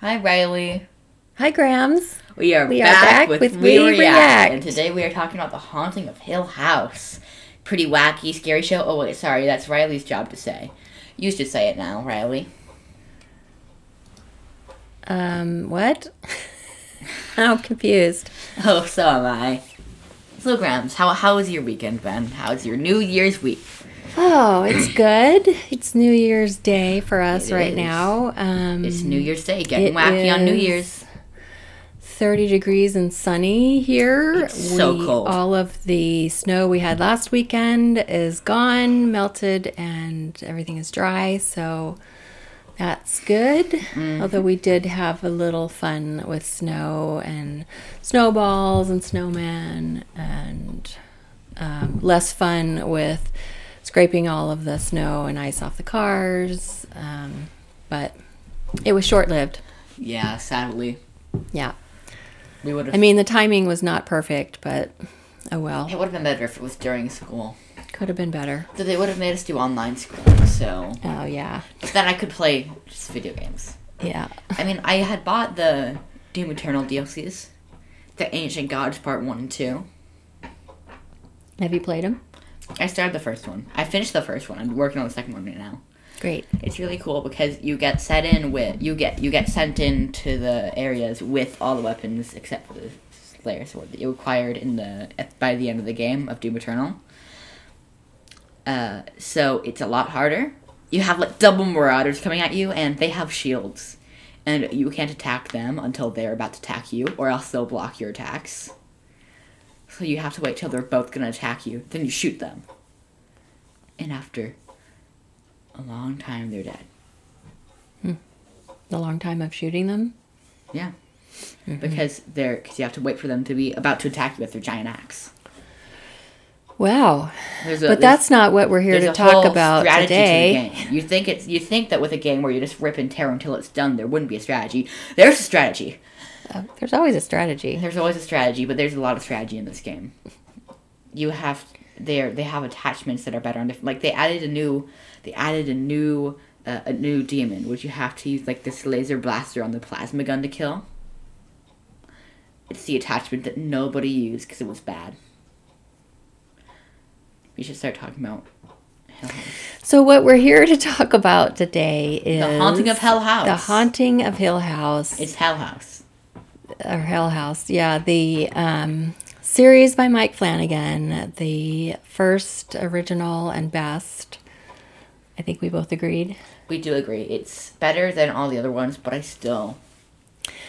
Hi, Riley. Hi, Grams. We are, We are back, back with, with We, We React. React. And today we are talking about The Haunting of Hill House. Pretty wacky, scary show. Oh, wait, sorry. That's Riley's job to say. You should say it now, Riley. Um, what? I'm confused. Oh, so am I. So, Grams, how, how was your weekend, Ben? How's your New Year's week? Oh, it's good. It's New Year's Day for us It right is. now. Um, It's New Year's Day. Getting wacky on New Year's. 30 degrees and sunny here. It's so cold. All of the snow we had last weekend is gone, melted, and everything is dry. So that's good. Mm-hmm. Although we did have a little fun with snow and snowballs and snowmen, and um, less fun with scraping all of the snow and ice off the cars. Um, but it was short lived. Yeah, sadly. Yeah. We would have. I mean, the timing was not perfect, but oh well. it would have been better if it was during school. Could have been better. So they would have made us do online school, so Oh yeah, then I could play just video games. yeah. I mean, I had bought the Doom Eternal DLCs, the Ancient Gods Part One and Two. Have you played them? I started the first one. I finished the first one. I'm working on the second one right now. Great. It's really cool because you get set in with you get you get sent into the areas with all the weapons except for the Slayer sword that you acquired in the by the end of the game of Doom Eternal. Uh, so it's a lot harder. You have like double Marauders coming at you, and they have shields, and you can't attack them until they're about to attack you, or else they'll block your attacks. So you have to wait till they're both gonna attack you, then you shoot them. And after a long time, they're dead. Hmm. The long time of shooting them. Yeah. Mm-hmm. Because they're because you have to wait for them to be about to attack you with their giant axe. Wow. A, But that's not what we're here to talk about today. To. You think it's you think that with a game where you just rip and tear until it's done, there wouldn't be a strategy. There's a strategy. Uh, there's always a strategy. There's always a strategy, but there's a lot of strategy in this game. You have they they have attachments that are better on different. Like they added a new they added a new uh, a new demon, which you have to use like this laser blaster on the plasma gun to kill. It's the attachment that nobody used because it was bad. We should start talking about So what we're here to talk about today is The Haunting of Hell House. The haunting of Hill House. It's Hell House. Or Hell House. Yeah, the um, series by Mike Flanagan, the first original and best. I think we both agreed. We do agree. It's better than all the other ones, but I still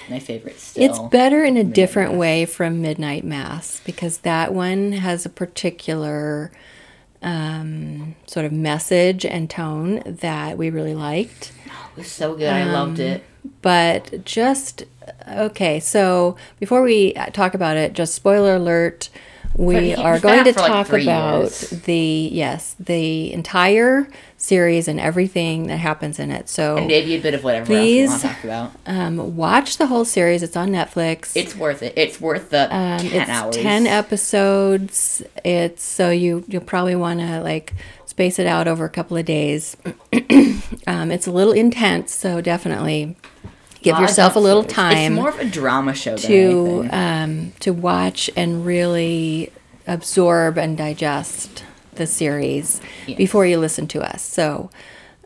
my favorite still. It's better in a Midnight different Mass. way from Midnight Mass because that one has a particular um, sort of message and tone that we really liked. It was so good. I loved Um, it. But just okay, so before we talk about it, just spoiler alert. We are going to for, like, talk about years. the yes, the entire series and everything that happens in it. So And maybe a bit of whatever else you want Please. to talk about. um, watch the whole series. It's on Netflix. It's worth it. It's worth the Um, ten it's hours. ten episodes. It's so you you'll probably want to like space it out over a couple of days. um, it's a little intense, so definitely give yourself a little time It's more of a drama show to um, to watch and really absorb and digest the series Yes. before you listen to us. So,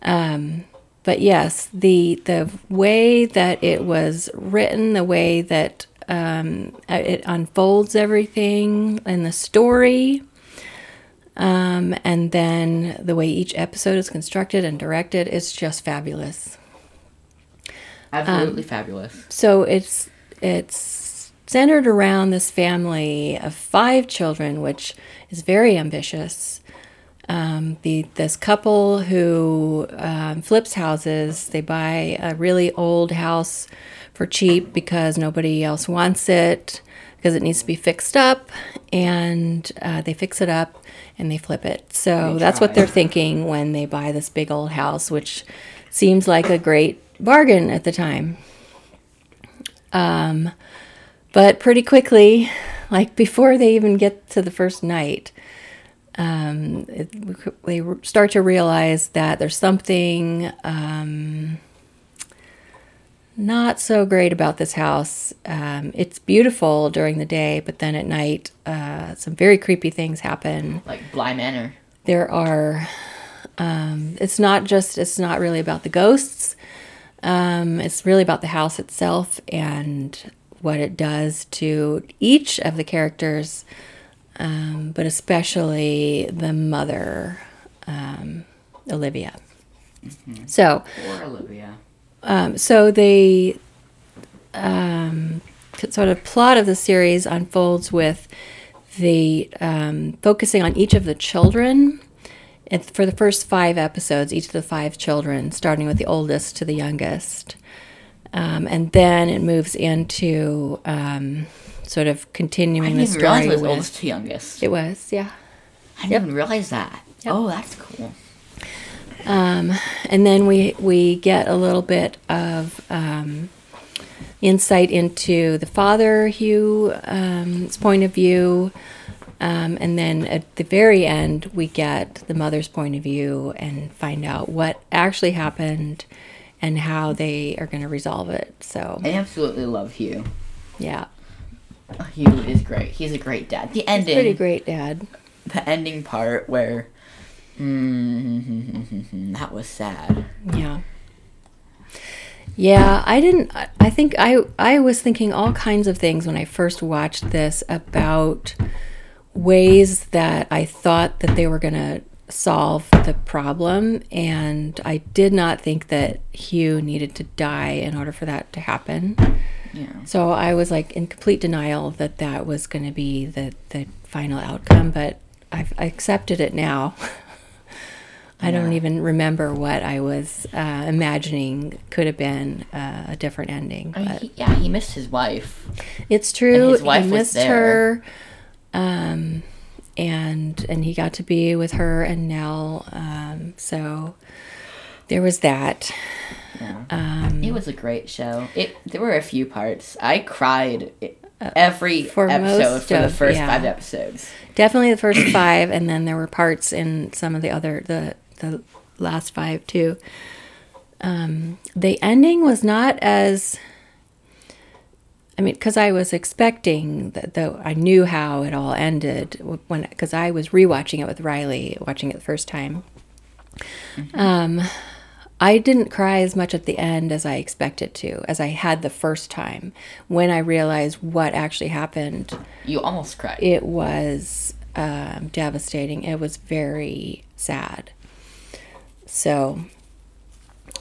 um, but yes, the the way that it was written, the way that um, it unfolds everything in the story, um, and then the way each episode is constructed and directed is just fabulous. Absolutely fabulous. So it's it's centered around this family of five children, which is very ambitious. Um, the this couple who um, flips houses, they buy a really old house for cheap because nobody else wants it because it needs to be fixed up, and uh, they fix it up and they flip it. So They that's what they're thinking when they buy this big old house, which seems like a great bargain at the time. Um, but pretty quickly, like before they even get to the first night, um, it, they start to realize that there's something um, not so great about this house. Um, it's beautiful during the day, but then at night, uh, some very creepy things happen. Like Bly Manor. There are. Um, it's not just. It's not really about the ghosts. Um, it's really about the house itself and what it does to each of the characters, um, but especially the mother, um, Olivia. So, Or Olivia. um, so the um, sort of plot of the series unfolds with the um, focusing on each of the children. And for the first five episodes, each of the five children, starting with the oldest to the youngest. Um, and then it moves into um, sort of continuing the story. it was with- oldest to youngest. it was, yeah. I didn't even realize that. Oh, that's cool. Um, and then we we get a little bit of um, insight into the father Hugh's um, point of view, um, and then at the very end we get the mother's point of view and find out what actually happened and how they are going to resolve it. So I absolutely love Hugh. yeah, Hugh is great. He's a great dad. The ending, pretty great, Dad. the ending part where, mm, that was sad. Yeah. Yeah, I didn't I think I I was thinking all kinds of things when I first watched this about ways that I thought that they were going to solve the problem and I did not think that Hugh needed to die in order for that to happen. Yeah. So I was like in complete denial that that was going to be the the final outcome, but I've I accepted it now. I don't even remember what I was uh, imagining could have been uh, a different ending. I mean, But he, yeah, he missed his wife. it's true. his wife he missed her, um, and and he got to be with her and Nell. Um, so there was that. Yeah. Um, It was a great show. It there were a few parts. I cried every Uh, for episode for the first yeah. five episodes. Definitely the first five, and then there were parts in some of the other the the last five too. Um, the ending was not as. I mean, because I was expecting that, though I knew how it all ended when because I was rewatching it with Riley, watching it the first time. Um, I didn't cry as much at the end as I expected to, as I had the first time when I realized what actually happened You almost cried. it was um, devastating. It was very sad. So,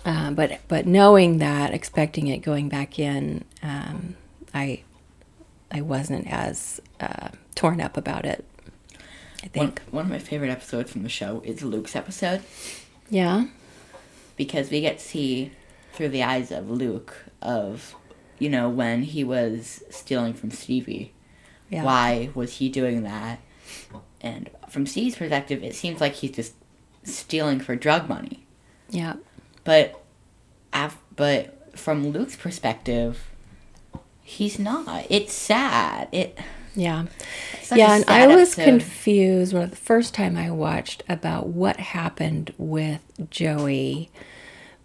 um, but but knowing that, expecting it going back in, um, I I wasn't as uh, torn up about it. I one, think. one of my favorite episodes from the show is Luke's episode Yeah. because we get to see through the eyes of Luke of you know when he was stealing from Stevie. Yeah. Why was he doing that? And from Stevie's perspective, it seems like he's just stealing for drug money. Yeah. But, af- but from Luke's perspective, he's not. It's sad. It. Yeah. it's such a yeah, and I was episode. confused when the first time I watched about what happened with Joey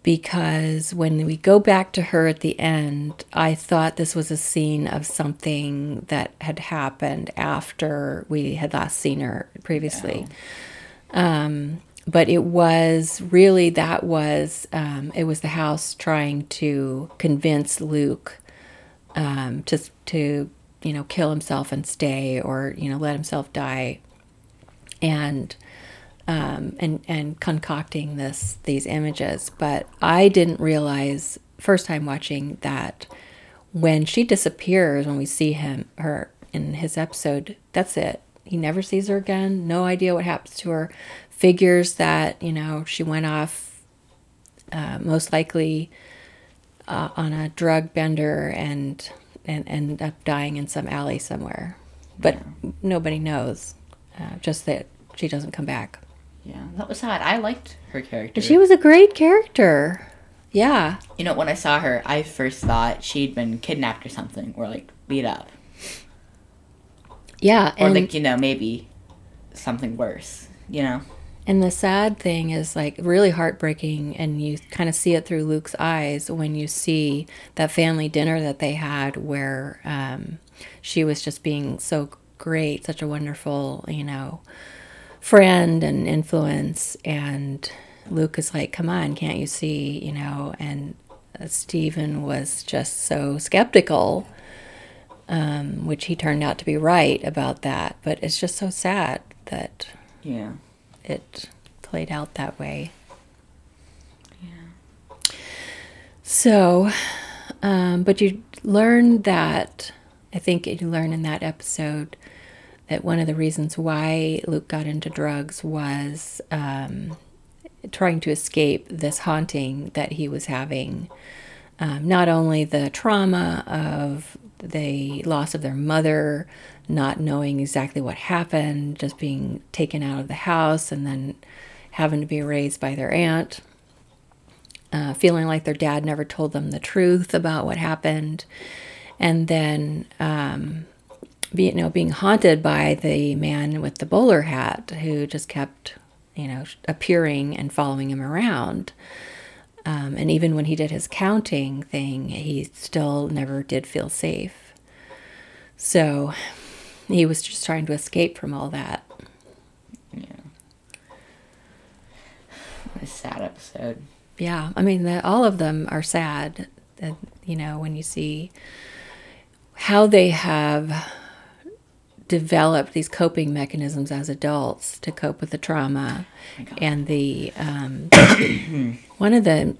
because when we go back to her at the end, I thought this was a scene of something that had happened after we had last seen her previously. Um, but it was really that was um, it was the house trying to convince Luke um, to to you know kill himself and stay or you know let himself die. And um, and and concocting this these images. But I didn't realize first time watching that when she disappears when we see him her in his episode that's it. He never sees her again. No idea what happens to her. Figures that you know she went off uh, most likely uh, on a drug bender and and end up dying in some alley somewhere. But nobody knows. Uh, just that she doesn't come back. Yeah, that was sad. I liked her character. She was a great character. Yeah. You know, when I saw her, I first thought she'd been kidnapped or something, or like beat up, Yeah. or And like you know maybe something worse. You know. And the sad thing is like really heartbreaking, and you kind of see it through Luke's eyes when you see that family dinner that they had where um, she was just being so great, such a wonderful, you know, friend and influence. And Luke is like, come on, can't you see, you know? And Steven was just so skeptical, um, which he turned out to be right about that. But it's just so sad that Yeah. It played out that way. Yeah. So, um, but you learn that, I think you learn in that episode that one of the reasons why Luke got into drugs was um, trying to escape this haunting that he was having. Um, not only the trauma of the loss of their mother, not knowing exactly what happened, just being taken out of the house and then having to be raised by their aunt, uh, feeling like their dad never told them the truth about what happened, and then um, be, you know being haunted by the man with the bowler hat who just kept you know appearing and following him around. Um, and even when he did his counting thing, he still never did feel safe. So he was just trying to escape from all that. Yeah. A sad episode. Yeah, I mean, the, all of them are sad. That you know, when you see how they have developed these coping mechanisms as adults to cope with the trauma, and the um, one of the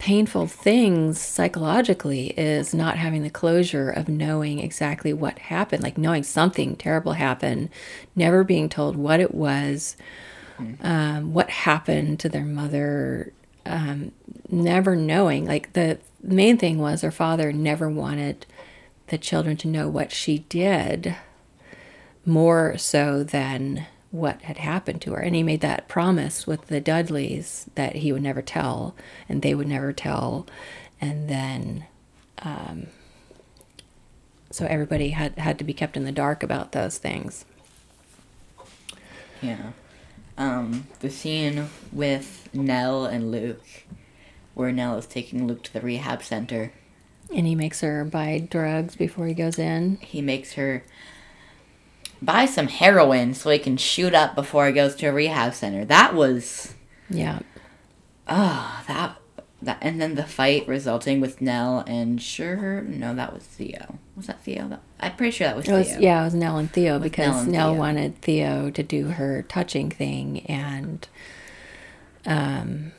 painful things psychologically is not having the closure of knowing exactly what happened, like knowing something terrible happened, never being told what it was, um, what happened to their mother, um, never knowing. Like the main thing was her father never wanted the children to know what she did more so than what had happened to her. And he made that promise with the Dudleys that he would never tell and they would never tell. And then, um, so everybody had, had to be kept in the dark about those things. Yeah. Um, the scene with Nell and Luke, where Nell is taking Luke to the rehab center. And he makes her buy drugs before he goes in. He makes her buy some heroin so he can shoot up before he goes to a rehab center. That was Yeah. oh that that and then the fight resulting with Nell and sure no that was Theo. Was that Theo? That, I'm pretty sure that was It was, Theo. yeah, it was Nell and Theo because Nell Nell, Theo. wanted Theo to do her touching thing, and um,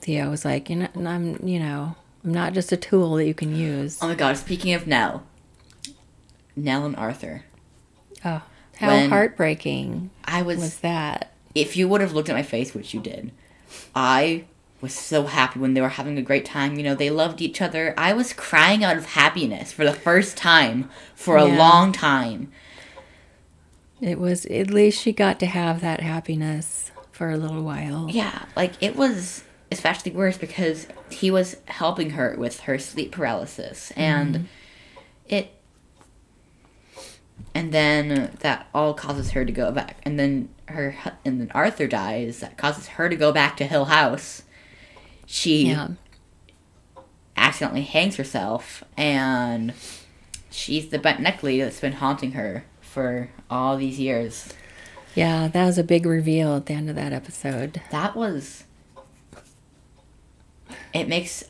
Theo was like, you know, I'm, you know, I'm not just a tool that you can use. Oh my god, speaking of Nell. Nell and Arthur. Oh, how When- heartbreaking I was was that? if you would have looked at my face, which you did, I was so happy when they were having a great time. You know, they loved each other. I was crying out of happiness for the first time for a Yeah. long time. It was at least she got to have that happiness for a little while. Yeah, like it was especially worse because he was helping her with her sleep paralysis and mm-hmm. it and then that all causes her to go back and then her and then Arthur dies that causes her to go back to Hill House. She Yeah, accidentally hangs herself and she's the bent neck lady that's been haunting her for all these years. yeah, that was a big reveal at the end of that episode. That was. It makes.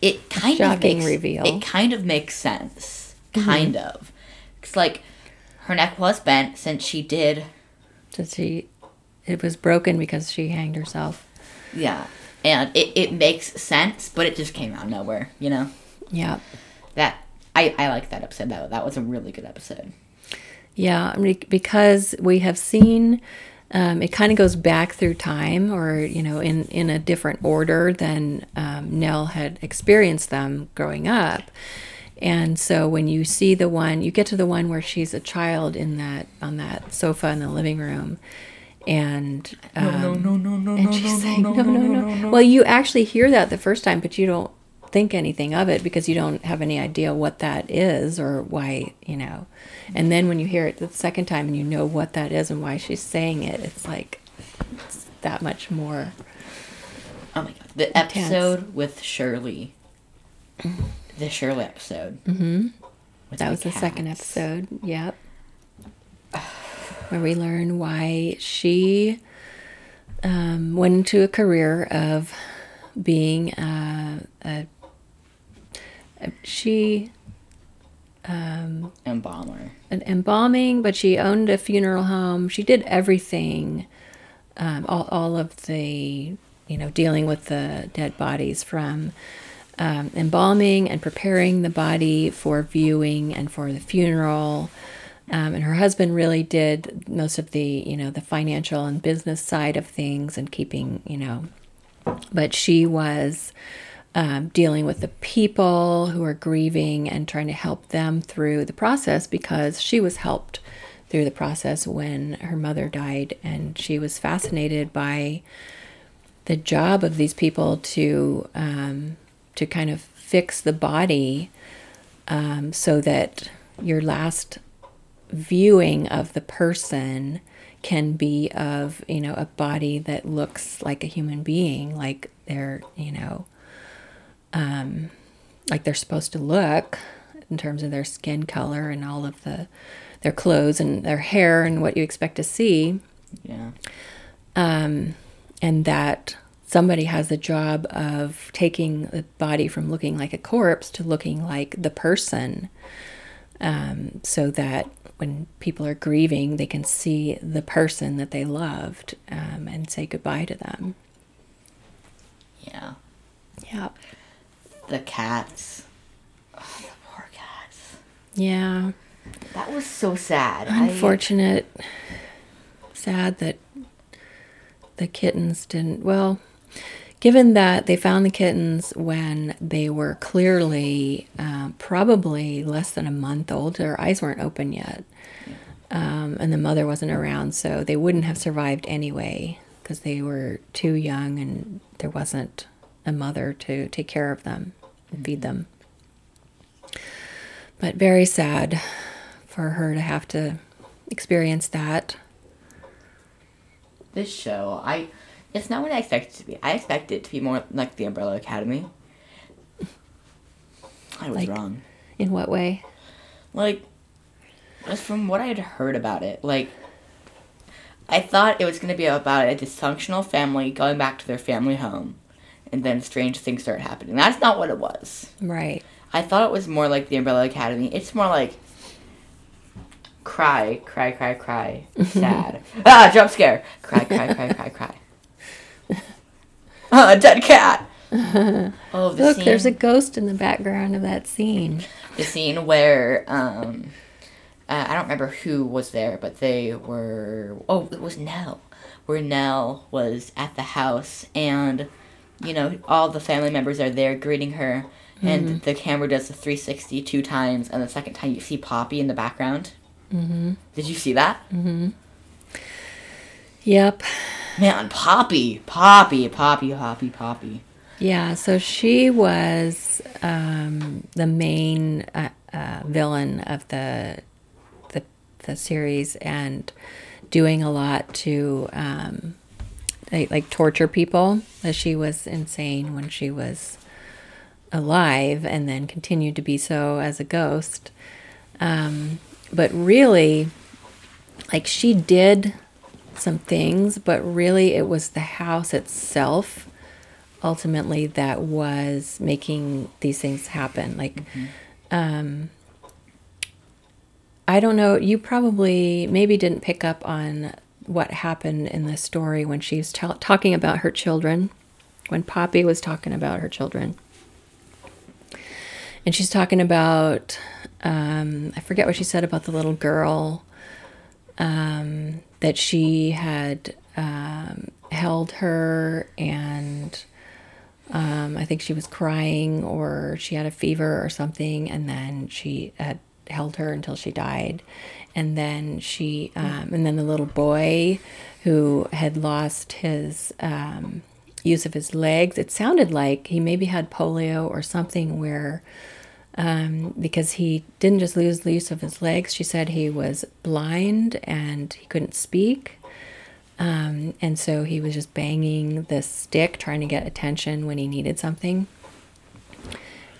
It kind Shocking of makes, reveal. It kind of makes sense, mm-hmm. kind of. It's like her neck was bent since she did. So she, it was broken because she hanged herself. Yeah, and it, it makes sense, but it just came out of nowhere. You know Yeah. that I I like that episode. That that was a really good episode. Yeah, I mean, because we have seen um, it kind of goes back through time, or you know, in in a different order than um, Nell had experienced them growing up. And so when you see the one, you get to the one where she's a child in that on that sofa in the living room, and um, no no no no and she's saying, no, no, no, no, no, no. Well, you actually hear that the first time, but you don't think anything of it because you don't have any idea what that is or why, you know. And then when you hear it the second time and you know what that is and why she's saying it, it's like, it's that much more. Oh my god, the episode with Shirley. The Shirley episode. Mm-hmm. That was the second episode. Yep. Where we learn why she um, went into a career of being a, a, a she Embalmer. an embalming, but she owned a funeral home. She did everything, um, all, all of the, you know, dealing with the dead bodies from um, embalming and preparing the body for viewing and for the funeral. Um, and her husband really did most of the, you know, the financial and business side of things and keeping, you know, but she was um, dealing with the people who are grieving and trying to help them through the process because she was helped through the process when her mother died and she was fascinated by the job of these people to um, to kind of fix the body um, so that your last viewing of the person can be of you know a body that looks like a human being like they're you know um like they're supposed to look in terms of their skin color and all of the their clothes and their hair and what you expect to see Yeah. and that somebody has the job of taking the body from looking like a corpse to looking like the person um, so that when people are grieving they can see the person that they loved um, and say goodbye to them Yeah. yeah The cats. Oh, the poor cats. yeah That was so sad. I- unfortunate sad that the kittens didn't well given that they found the kittens when they were clearly uh, probably less than a month old their eyes weren't open yet. Um, and the mother wasn't around so they wouldn't have survived anyway because they were too young and there wasn't a mother to take care of them and feed them. But very sad for her to have to experience that. this show, I it's not what I expected it to be. I expected it to be more like the Umbrella Academy. I was Like- wrong. In what way? Like, just from what I had heard about it, like, I thought it was going to be about a dysfunctional family going back to their family home, and then strange things start happening. That's not what it was. Right. I thought it was more like the Umbrella Academy. It's more like cry, cry, cry, cry, sad. ah, jump scare. Cry, cry, cry, cry, cry. Ah, dead cat. oh, the Look, scene, there's a ghost in the background of that scene. the scene where um, uh, I don't remember who was there, but they were. Oh, it was Nell. Where Nell was at the house, and you know all the family members are there greeting her, and the camera does the 360 two times, and the second time you see Poppy in the background. Mm-hmm. Did you see that? Yep. Man, Poppy, Poppy, Poppy, Poppy, Poppy. Yeah, so she was um, the main uh, uh, villain of the, the the series and doing a lot to um, like, like torture people. She was insane when she was alive, and then continued to be so as a ghost. Um, but really, like she did some things, but really it was the house itself ultimately that was making these things happen. Like, um, I don't know, you probably maybe didn't pick up on what happened in the story when she was tell talking about her children, when Poppy was talking about her children. And she's talking about, um, I forget what she said about the little girl um, that she had um, held her and um, I think she was crying or she had a fever or something, and then she had held her until she died. And then she, um, and then the little boy who had lost his um, use of his legs, it sounded like he maybe had polio or something where um, because he didn't just lose the use of his legs. She said he was blind and he couldn't speak. Um, and so he was just banging the stick, trying to get attention when he needed something.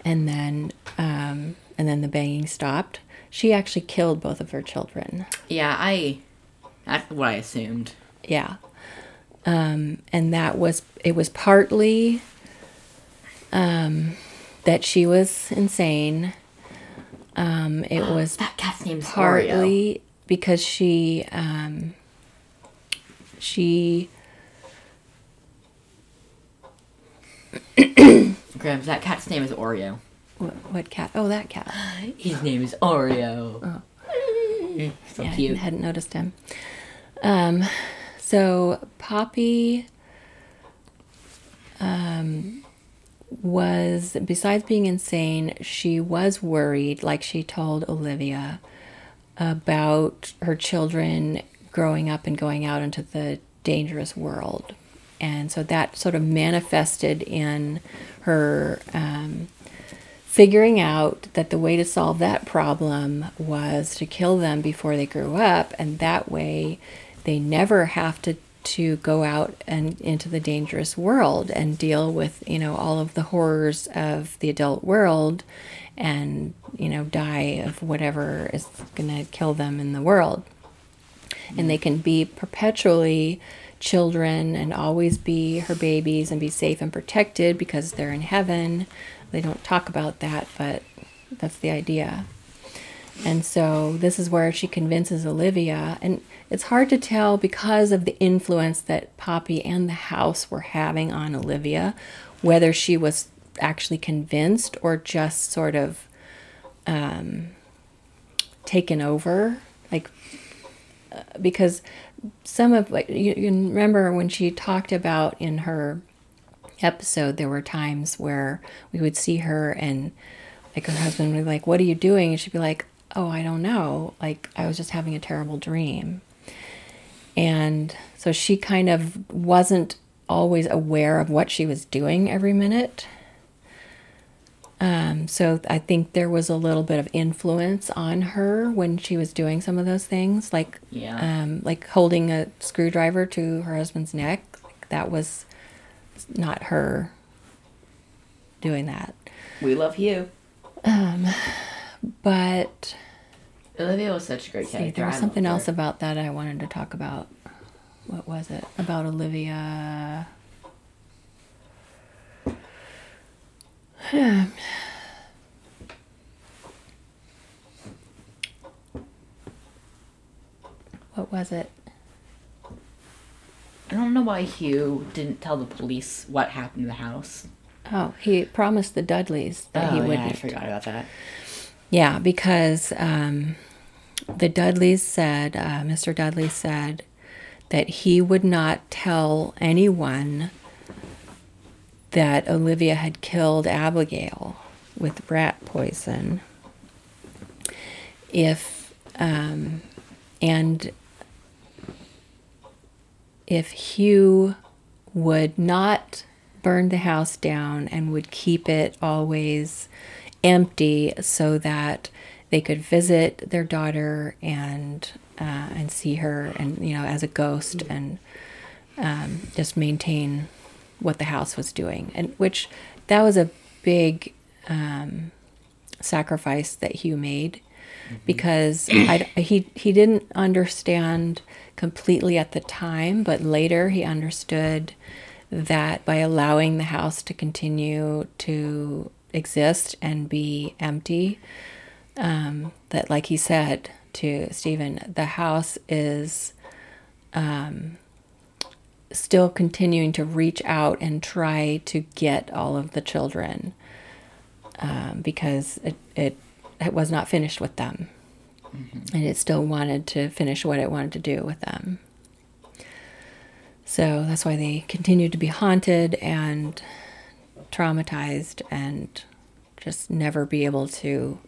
And then, um, and then the banging stopped. She actually killed both of her children. Yeah, I. That's what I assumed. Yeah. Um, and that was, it was partly um, that she was insane. Um, it was That cat's name's Oreo. partly because she, um, she, Grams, that cat's name is Oreo. what, what cat? Oh, that cat. His name is Oreo. Oh. So Yeah, I cute. hadn't noticed him. Um, so Poppy um, was, besides being insane, she was worried, like she told Olivia, about her children growing up and going out into the dangerous world. And so that sort of manifested in her um, figuring out that the way to solve that problem was to kill them before they grew up and that way they never have to to go out and into the dangerous world and deal with you know all of the horrors of the adult world and you know die of whatever is going to kill them in the world and they can be perpetually children and always be her babies and be safe and protected because they're in heaven. They don't talk about that, but that's the idea. And so this is where she convinces Olivia, and it's hard to tell because of the influence that Poppy and the house were having on Olivia, whether she was actually convinced or just sort of um, taken over. Like because some of like you, you remember when she talked about in her episode there were times where we would see her and like her husband would be like what are you doing and she'd be like oh i don't know like i was just having a terrible dream and so she kind of wasn't always aware of what she was doing every minute um, so I think there was a little bit of influence on her when she was doing some of those things, like Yeah. um, like holding a screwdriver to her husband's neck. Like that was not her doing that. We love you. But Olivia was such a great see, character. there was something else about that I wanted to talk about. What was it about Olivia? What was it? I don't know why Hugh didn't tell the police what happened to the house. Oh, he promised the Dudleys that he oh, yeah, I forgot about that. Yeah, because um, the Dudleys said, uh, Mr. Dudley said that he would not tell anyone that Olivia had killed Abigail with rat poison if, um, and if Hugh would not burn the house down and would keep it always empty so that they could visit their daughter and uh, and see her and you know as a ghost and um, just maintain what the house was doing. And which that was a big um, sacrifice that Hugh made because I, he he didn't understand completely at the time, but later he understood that by allowing the house to continue to exist and be empty, um, that like he said to Steven, the house is um, still continuing to reach out and try to get all of the children um, because it, it it was not finished with them. And it still wanted to finish what it wanted to do with them. So that's why they continued to be haunted and traumatized and just never be able to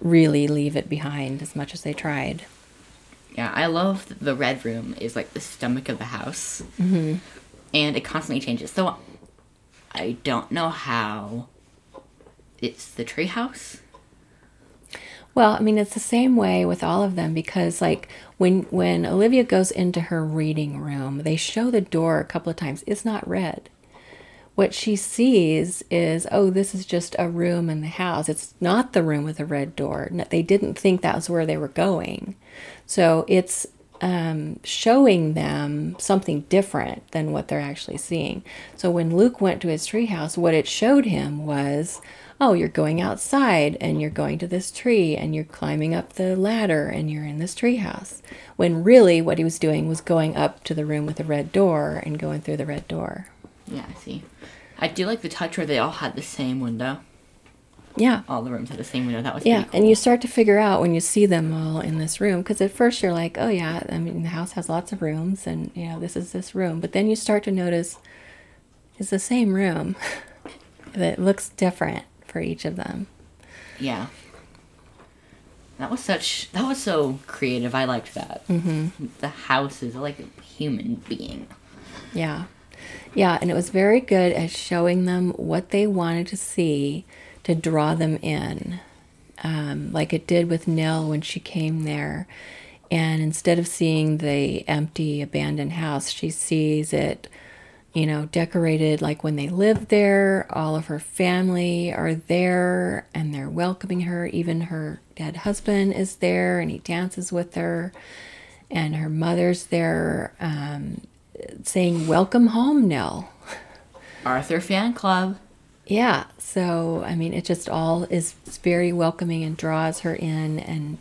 really leave it behind as much as they tried Yeah, I love the red room is like the stomach of the house, mm-hmm. and it constantly changes. So I don't know how it's the treehouse. Well, I mean, it's the same way with all of them because, like, when when Olivia goes into her reading room, they show the door a couple of times. It's not red. What she sees is, oh, this is just a room in the house. It's not the room with the red door. No, They didn't think that was where they were going, so it's um, showing them something different than what they're actually seeing. So when Luke went to his treehouse, what it showed him was, oh, you're going outside and you're going to this tree and you're climbing up the ladder and you're in this treehouse. When really what he was doing was going up to the room with the red door and going through the red door. Yeah, I see. I do like the touch where they all had the same window. Yeah. All the rooms had the same window. That was Yeah, cool. and you start to figure out when you see them all in this room because at first you're like, oh yeah, I mean the house has lots of rooms and you know this is this room, but then you start to notice it's the same room that looks different for each of them. Yeah. That was such. That was so creative. I liked that. Mm-hmm. The house is like a human being. Yeah, yeah, and it was very good at showing them what they wanted to see to draw them in, um, like it did with Nell when she came there. And instead of seeing the empty, abandoned house, she sees it, you know, decorated like when they lived there. All of her family are there and they're welcoming her. Even her dead husband is there and he dances with her. And her mother's there um, saying, Welcome home, Nell. Arthur fan club. Yeah, so I mean, it just all is very welcoming and draws her in, and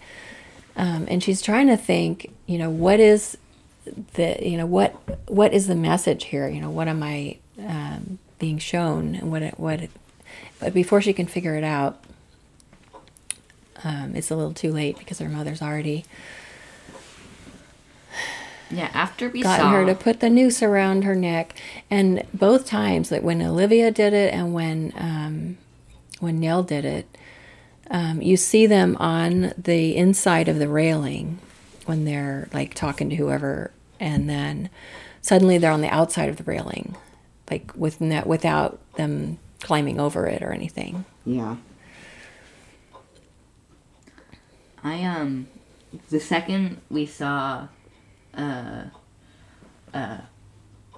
um, and she's trying to think, you know, what is the, you know, what what is the message here? You know, what am I um, being shown, and what it, what, it, but before she can figure it out, um, it's a little too late because her mother's already Yeah. After we gotten saw her to put the noose around her neck, and both times, like when Olivia did it and when um, when Nell did it, um, you see them on the inside of the railing when they're like talking to whoever, and then suddenly they're on the outside of the railing, like with net without them climbing over it or anything. Yeah. I um the second we saw uh uh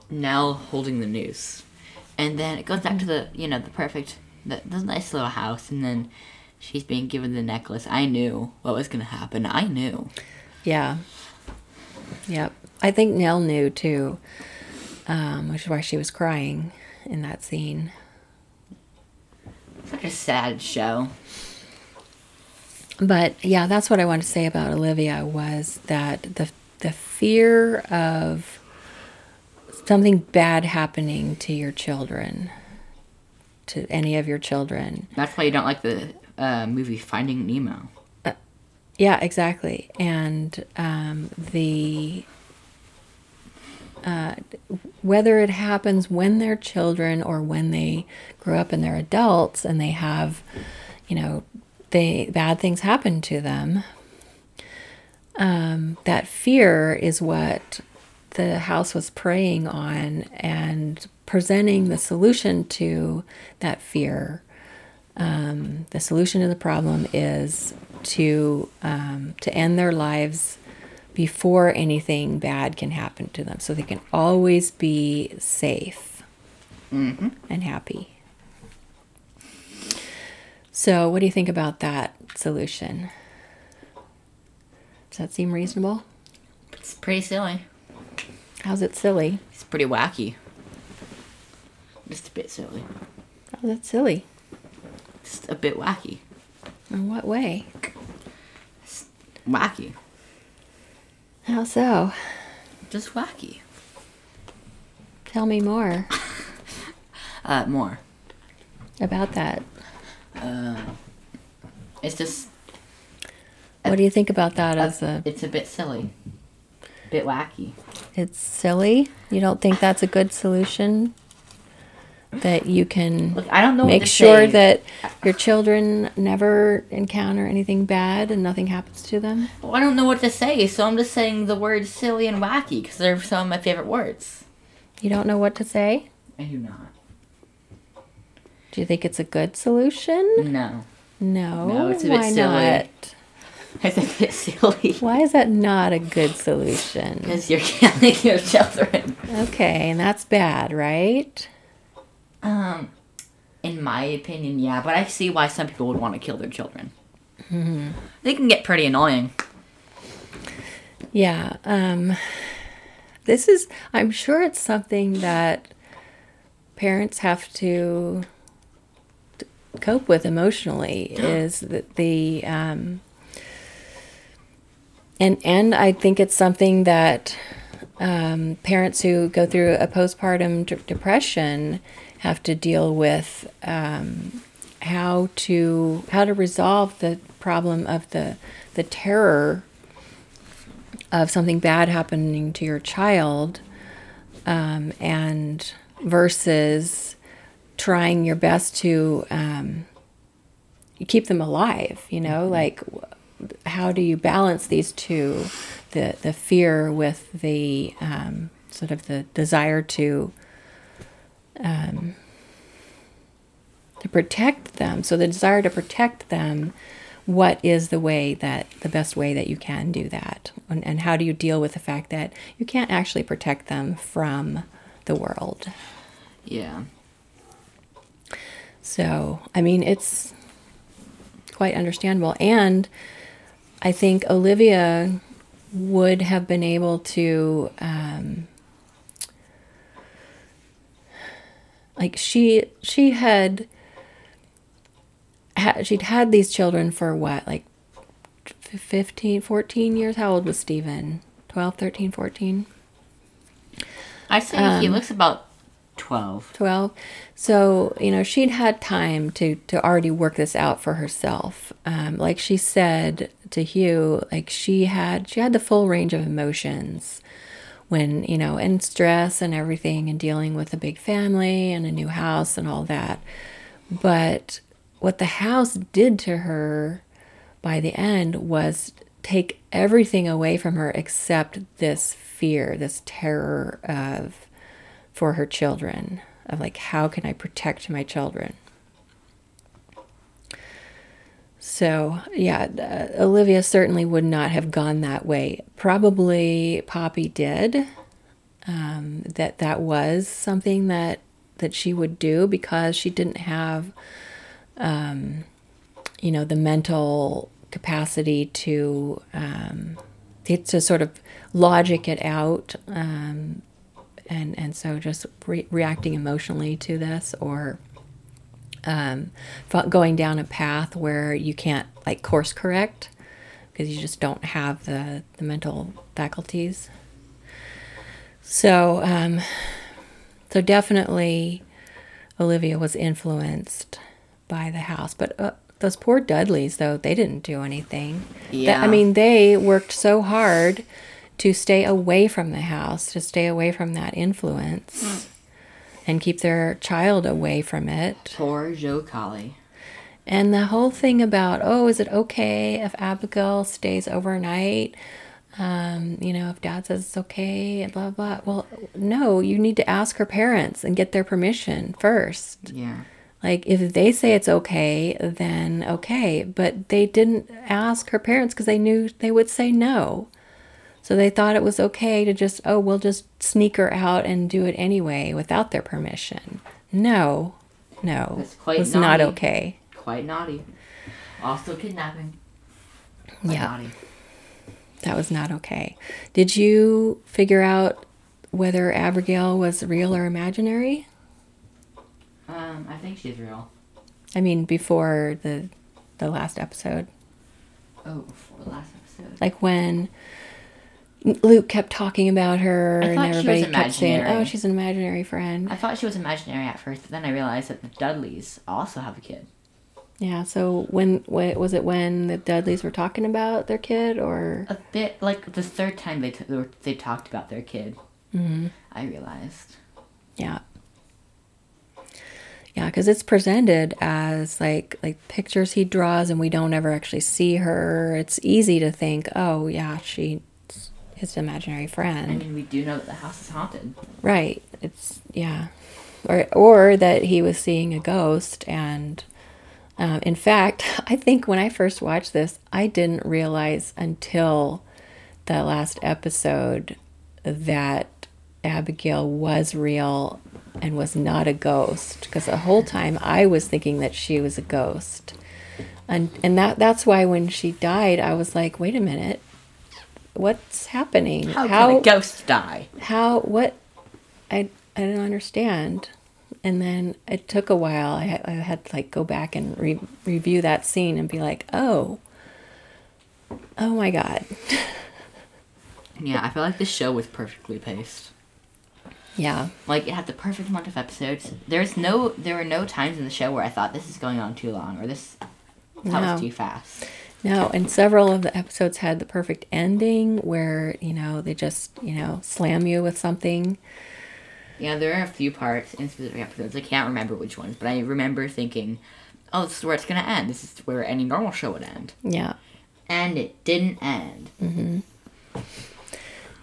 Nell holding the noose. And then it goes back to the you know, the perfect the, the nice little house and then she's being given the necklace. I knew what was gonna happen. I knew. Yeah. Yep. I think Nell knew too, um, which is why she was crying in that scene. Such a sad show. But yeah, that's what I wanted to say about Olivia was that the the fear of something bad happening to your children, to any of your children. That's why you don't like the uh, movie Finding Nemo. Yeah, exactly. And um, the uh, whether it happens when they're children or when they grow up and they're adults and they have, you know, they bad things happen to them. Um, that fear is what the house was preying on and presenting the solution to that fear. Um, the solution to the problem is to um, to end their lives before anything bad can happen to them, so they can always be safe Mm-hmm. and happy. So, what do you think about that solution? Does that seem reasonable? It's pretty silly. How's it silly? It's pretty wacky. Just a bit silly. Oh, that's silly? Just a bit wacky. In what way? Wacky. How so? Just wacky. Tell me more Uh, more. about that. Uh, It's just What do you think about that as a it's a bit silly. Bit wacky. it's silly? You don't think that's a good solution? That you can Look, I don't know make sure say. that your children never encounter anything bad and nothing happens to them? Well, I don't know what to say, so I'm just saying the words silly and wacky because they're some of my favorite words. You don't know what to say? I do not. Do you think it's a good solution? No. No. No, it's a bit why silly. not? It's a bit silly. Why is that not a good solution? Because you're killing your children. Okay, and that's bad, right? Um, in my opinion, yeah, but I see why some people would want to kill their children. They can get pretty annoying. Yeah. Um, this is, I'm sure it's something that parents have to cope with emotionally is that the, um, and, and I think it's something that um, parents who go through a postpartum d- depression have to deal with um, how to how to resolve the problem of the the terror of something bad happening to your child um, and versus trying your best to um, keep them alive you know like w- how do you balance these two the the fear with the um, sort of the desire to um, to protect them? So the desire to protect them what is the way that the best way that you can do that? And, and how do you deal with the fact that you can't actually protect them from the world? Yeah. so i mean it's quite understandable. And i think olivia would have been able to um, like she she had ha- she'd had these children for what like f- 15 14 years? How old was Steven 12 13 14 I say he looks about 12. 12 so you know she'd had time to to already work this out for herself. Um, like she said to hugh like she had she had the full range of emotions when you know and stress and everything and dealing with a big family and a new house and all that. But what the house did to her by the end was take everything away from her except this fear this terror of for her children of like how can i protect my children so yeah uh, olivia certainly would not have gone that way. Probably poppy did um, that that was something that that she would do because she didn't have um, you know the mental capacity to um, to sort of logic it out um, and and so just re- reacting emotionally to this or um, going down a path where you can't like course correct because you just don't have the the mental faculties. So um, so definitely olivia was influenced by the house but uh, those poor dudleys though they didn't do anything. That- Yeah. i mean they worked so hard to stay away from the house, to stay away from that influence, and keep their child away from it. Poor Joe Collie. And the whole thing about, oh, is it okay if Abigail stays overnight? Um, you know, if dad says it's okay, blah, blah. Well, no, you need to ask her parents and get their permission first. Yeah. Like, if they say it's okay, then okay. But they didn't ask her parents because they knew they would say no. So they thought it was okay to just, oh, we'll just sneak her out and do it anyway without their permission. No, no. That's quite it was not okay. Quite naughty. Also kidnapping. Quite Yeah. Naughty. That was not okay. Did you figure out whether Abigail was real or imaginary? Um, I think she's real. I mean, before the the last episode, Oh, before the last episode. like when Luke kept talking about her and she everybody kept saying, "Oh, she's an imaginary friend." I thought she was imaginary at first, but then I realized that the Dudleys also have a kid. Yeah. So when wh- was it when the Dudleys were talking about their kid, or A bit like the third time they t- they, talked about their kid. Mm-hmm. I realized. yeah, yeah, because it's presented as like like pictures he draws, and we don't ever actually see her. It's easy to think, oh yeah, she's his imaginary friend. I mean, we do know that the house is haunted. right? It's yeah, or or that he was seeing a ghost and. Um, in fact, I think when I first watched this, I didn't realize until the last episode that Abigail was real and was not a ghost. Because the whole time I was thinking that she was a ghost, and and that that's why when she died, I was like, wait a minute, what's happening? How, can a ghost die? how what I I don't understand. And then it took a while. I, I had to like go back and re- review that scene and be like, oh, oh my god, Yeah, I feel like this show was perfectly paced. yeah, Like it had the perfect amount of episodes. There's no, there were no times in the show where I thought this is going on too long or this that No. was too fast. No. And several of the episodes had the perfect ending where you know they just you know slam you with something. Yeah, there are a few parts in specific episodes. I can't remember which ones, but I remember thinking, "Oh, this is where it's gonna end. This is where any normal show would end." Yeah, And it didn't end. Mm-hmm.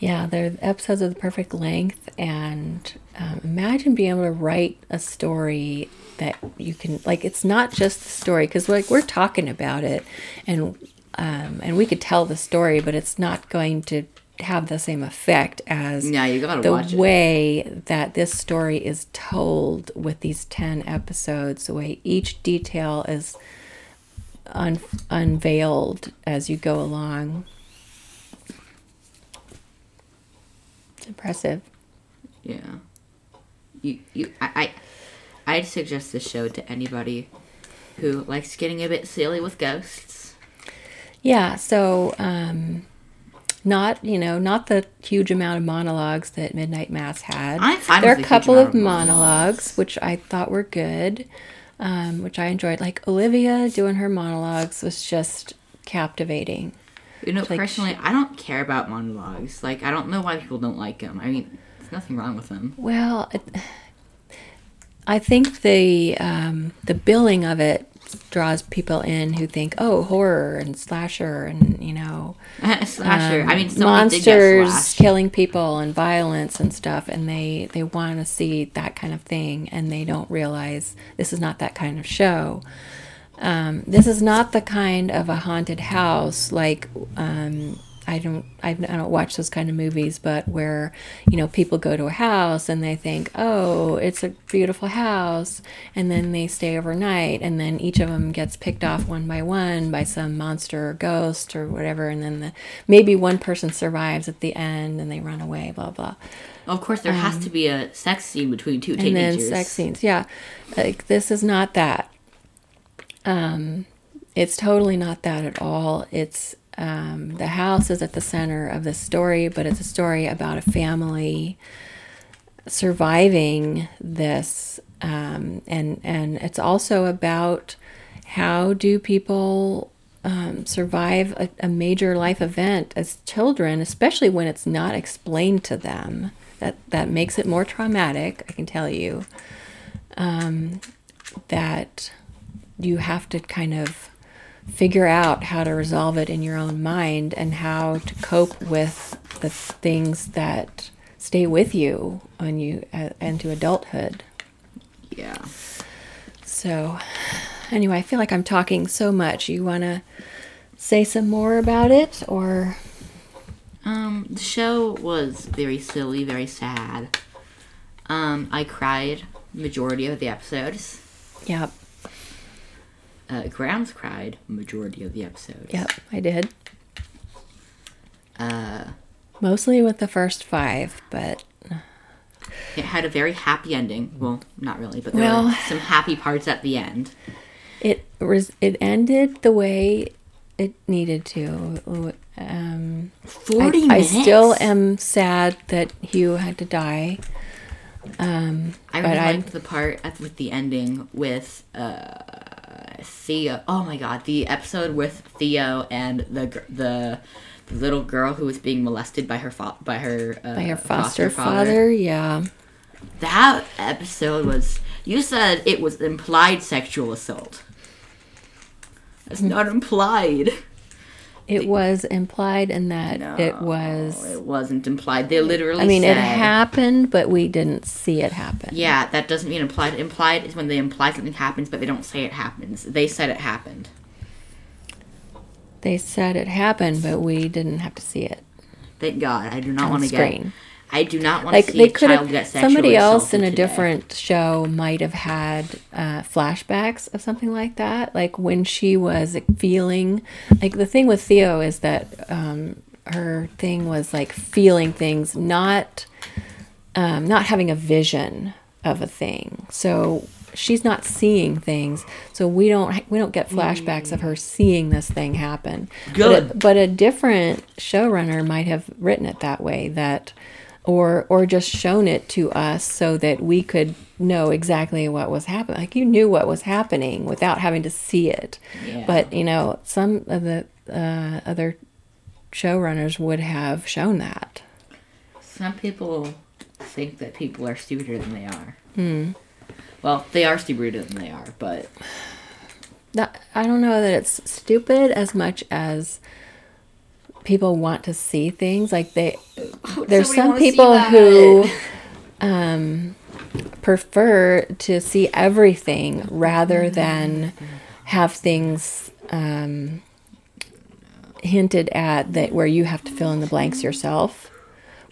Yeah. They're episodes of the perfect length, and um, imagine being able to write a story that you can like. It's not just the story because like we're talking about it, and um, and we could tell the story, but it's not going to have the same effect as Yeah, you gotta the watch it. way that this story is told with these 10 episodes the way each detail is un- unveiled as you go along impressive Yeah. You, you, I, I, I'd suggest this show to anybody who likes getting a bit silly with ghosts. yeah so um not you know not the huge amount of monologues that midnight mass had there are a couple of monologues. which i thought were good um, which i enjoyed like olivia doing her monologues was just captivating You know, Like, personally, I don't care about monologues. Like, I don't know why people don't like them. I mean, there's nothing wrong with them. Well, I think the um, the billing of it draws people in who think, oh, horror and slasher and you know Slasher. I mean, um, monsters killing people and violence and stuff, and they they want to see that kind of thing, and they don't realize this is not that kind of show. Um, this is not the kind of a haunted house like um, I don't I, I don't watch those kind of movies, but where you know people go to a house and they think, oh, it's a beautiful house, and then they stay overnight, and then each of them gets picked off one by one by some monster or ghost or whatever, and then the, maybe one person survives at the end and they run away, blah blah Of course, there has to be a sex scene between two Um, and then teenagers. sex scenes. Yeah, like this is not that. Um, it's totally not that at all. It's um, the house is at the center of the story, but it's a story about a family surviving this, um, and and it's also about how do people um, survive a, a major life event as children, especially when it's not explained to them. That that makes it more traumatic. I can tell you um, that you have to kind of figure out how to resolve it in your own mind and how to cope with the things that stay with you when you uh, into adulthood. Yeah. So, anyway, I feel like I'm talking so much. You want to say some more about it, or Um, the show was very silly, very sad. Um, I cried majority of the episodes. yep, Uh, Grams cried majority of the episodes. yep, I did. Uh, Mostly with the first five, but it had a very happy ending. Well, not really, but there Well- were some happy parts at the end. it was it ended the way it needed to. Um, I, Forty I minutes. still am sad that Hugh had to die. Um, I really I liked the part at, with the ending with uh, Theo. Oh my god, the episode with Theo and the the, the little girl who was being molested by her fa- by her uh, by her foster, father. Yeah, That episode was. You said it was implied sexual assault. That's not implied. It was implied in that it was. It wasn't implied. They literally. I mean, said, it happened, but we didn't see it happen. Yeah, that doesn't mean implied. Implied is when they imply something happens, but they don't say it happens. They said it happened. They said it happened, but we didn't have to see it. Thank God. I do not want to get. I do not want Like to see they a could child get have. sexually Somebody else in a today. different show might have had uh, flashbacks of something like that, like when she was feeling. Like the thing with Theo is that um, her thing was like feeling things, not um, not having a vision of a thing. So she's not seeing things. So we don't we don't get flashbacks of her seeing this thing happen. But a, Good. but a different showrunner might have written it that way that or or just shown it to us so that we could know exactly what was happening. Like you knew what was happening without having to see it. Yeah. But you know, some of the uh, other showrunners would have shown that. Some people think that people are stupider than they are. Hmm. Well, they are stupider than they are, but That, I don't know that it's stupid as much as people want to see things like they there's somebody some people who um, prefer to see everything rather than have things um, hinted at that where you have to fill in the blanks yourself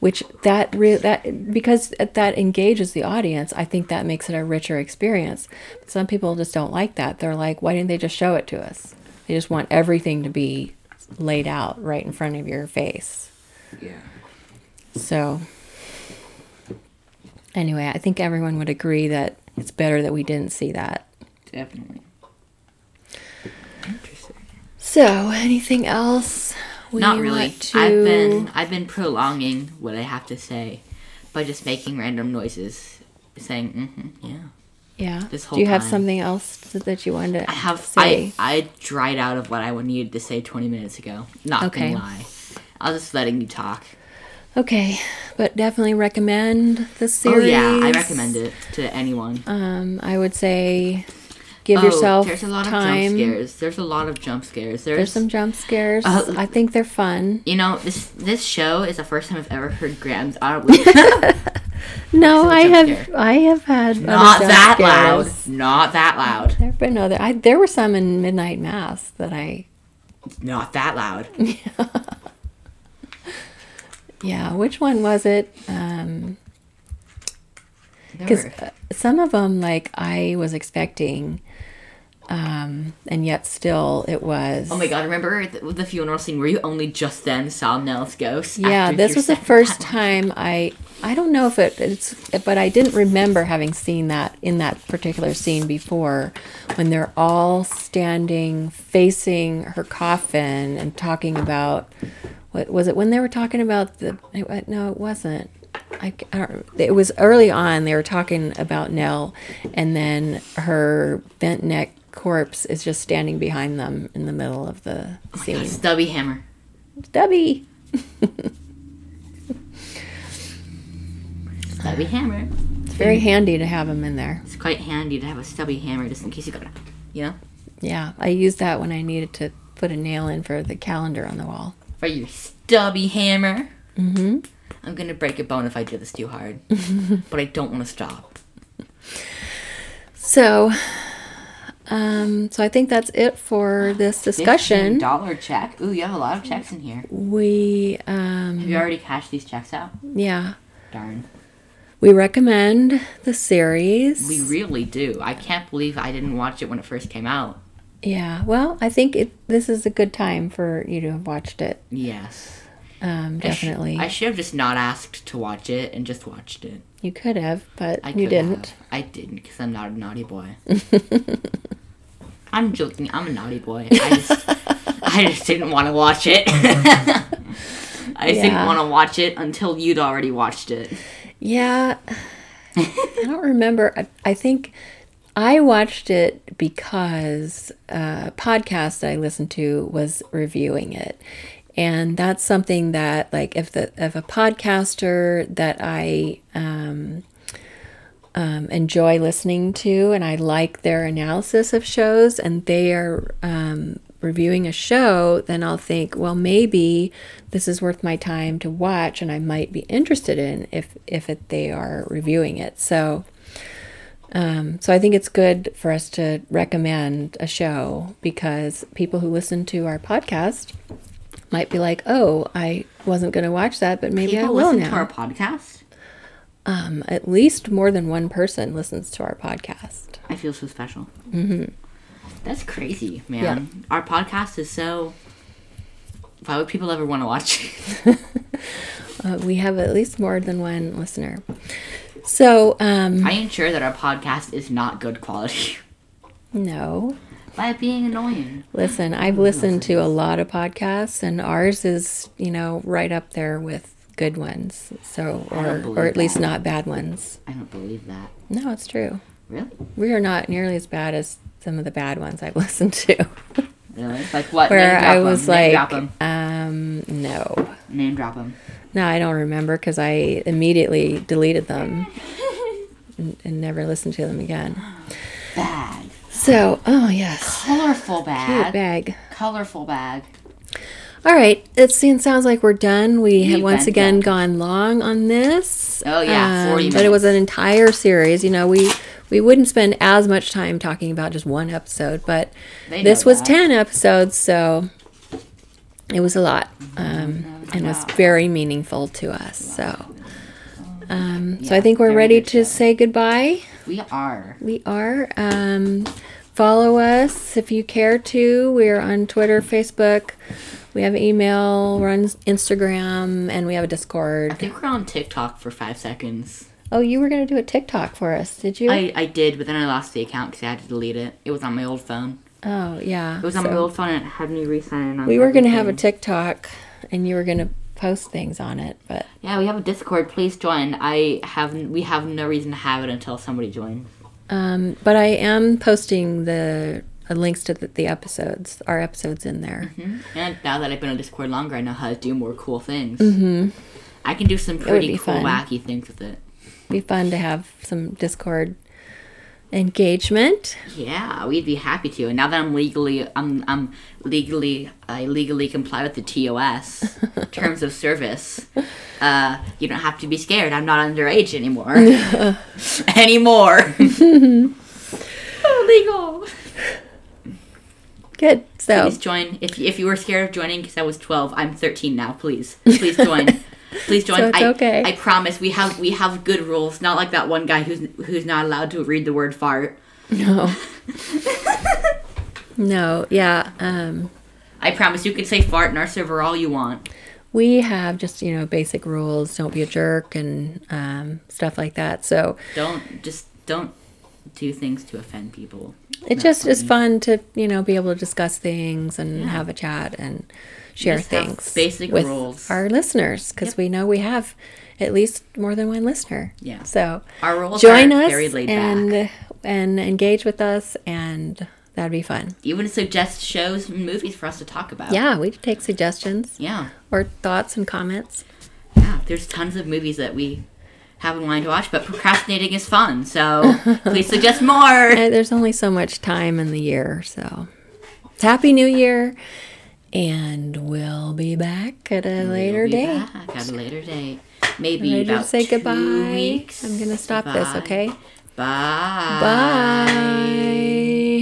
which that re- that because that engages the audience i think that makes it a richer experience. But some people just don't like that. They're like why didn't they just show it to us? They just want everything to be laid out right in front of your face yeah. so anyway i think everyone would agree that it's better that we didn't see that Definitely. Interesting. so anything else we Not really. to- I've been I've been prolonging what I have to say by just making random noises, saying mm-hmm, yeah. Yeah this do whole you have something else that you wanted to say? I have say I I dried out of what I needed to say 20 minutes ago. Not Okay. gonna lie. I was just letting you talk. Okay, but definitely recommend the series. Oh yeah, I recommend it to anyone. Um, I would say give Oh, yourself There's a lot of time. jump scares. There's a lot of jump scares. There's, There's some jump scares. Uh, I think they're fun. You know, this this show is the first time I've ever heard Graham's out. No, I have scare. I have had Not that loud. Not that loud. There've been other. I, there were some in Midnight Mass that I. Not that loud. Yeah, which one was it? Um, There because were- some of them like I was expecting, um, and yet still it was. Oh my god! Remember the, the funeral scene where you only just then saw Nell's ghost? Yeah, this was the first time? I I don't know if it, it's but I didn't remember having seen that in that particular scene before when they're all standing facing her coffin and talking about what was it when they were talking about the it- no it wasn't I, I it was early on they were talking about Nell and then her bent neck corpse is just standing behind them in the middle of the God, scene. Stubby Hammer. Stubby. Stubby Hammer. It's very handy to have him in there. It's quite handy to have a stubby hammer just in case you gotta, you know, Yeah, I used that when I needed to put a nail in for the calendar on the wall. for your stubby hammer. Mm-hmm. I'm gonna break a bone if I do this too hard, but I don't want to stop. So, um, so I think that's it for this discussion. Dollar check. Ooh, you have a lot of checks in here. We, um, Have you already cashed these checks out? yeah, Darn. we recommend the series. We really do. I can't believe I didn't watch it when it first came out. yeah, well, I think it. This is a good time for you to have watched it. Yes. Um, I sh- definitely, I should have just not asked to watch it and just watched it. you could have, but I you didn't. have. I didn't because I'm not a naughty boy. I'm joking. I'm a naughty boy. I just, I just didn't want to watch it. I just didn't want to watch it until you'd already watched it. Yeah. I don't remember. I, I think I watched it because a podcast that I listened to was reviewing it. And that's something that like if the if a podcaster that I um, um, enjoy listening to and I like their analysis of shows and they are um, reviewing a show, then I'll think, well, maybe this is worth my time to watch, and I might be interested in if if it, they are reviewing it. So, um, so I think it's good for us to recommend a show because people who listen to our podcast might be like, oh, I wasn't going to watch that, but maybe People I will listen now. to our podcast. um, at least more than one person listens to our podcast. I feel so special. Mm-hmm. That's crazy, man. Yeah. Our podcast is so. Why would people ever want to watch? Uh, we have at least more than one listener. So, um, I ensure that our podcast is not good quality no. By being annoying. Listen, I've listened to a lot of podcasts, and ours is, you know, right up there with good ones. So, or or at least that. not bad ones. I don't believe that. No, it's true. Really? We are not nearly as bad as some of the bad ones I've listened to. Really? Like what? Where Name drop I 'em. was Name drop like, 'em. um, no, Name drop them. no, I don't remember because I immediately deleted them and, and never listened to them again. So, oh yes, Colorful bag. cute bag. Colorful bag. All right, it seems sounds like we're done. We have We've once again done. gone long on this. Oh, yeah, 40 But it was an entire series. You know, we we wouldn't spend as much time talking about just one episode, but this was that. ten episodes, so it was a lot, um, and was very meaningful to us. So, um, so I think we're ready to show. say goodbye. We are. We are. Um, follow us if you care to. We're on Twitter, Facebook. We have email, we're on Instagram, and we have a Discord. I think we're on TikTok for five seconds. Oh, you were going to do a TikTok for us, did you? I, I did, but then I lost the account because I had to delete it. It was on my old phone. oh, yeah. It was on So my old phone and it had me re-sign in on we were going to have a. TikTok, and you were going to post things on it, but Yeah, we have a Discord. Please join. I have we have no reason to have it until somebody joins. Um, but I am posting the uh, links to the, the episodes, our episodes in there. And now that I've been on Discord longer, I know how to do more cool things. Mm-hmm. I can do some pretty cool, fun. wacky things with it. Be fun to have some Discord engagement. Yeah, we'd be happy to. And now that I'm legally, I'm, I'm legally, I legally comply with the TOS terms of service. Uh, you don't have to be scared. I'm not underage anymore. anymore. oh, legal. Good. So. Please join. If if you were scared of joining because I was 12, I'm 13 now. Please, please join. Please join. So it's I, okay. I promise we have we have good rules. Not like that one guy who's who's not allowed to read the word fart. No. no, yeah. Um, I promise you can say fart in our server all you want. we have just, you know, basic rules. Don't be a jerk and um, stuff like that. So Don't just don't do things to offend people. it Not just is fun to, you know, be able to discuss things and have a chat and share things basic with rules. our listeners because we know we have at least more than one listener. Yeah. So Our rules join are us very laid and back. and engage with us and that'd be fun. Even suggest shows and movies for us to talk about. Yeah, we take suggestions Yeah. or thoughts and comments. Yeah. There's tons of movies that we have in mind to watch, but procrastinating is fun. So please suggest more. Uh, There's only so much time in the year, so happy New Year, and we'll be back at a later We'll be date. back at a later date. Maybe to about say two goodbye? weeks. I'm gonna stop this, okay? Bye. Bye.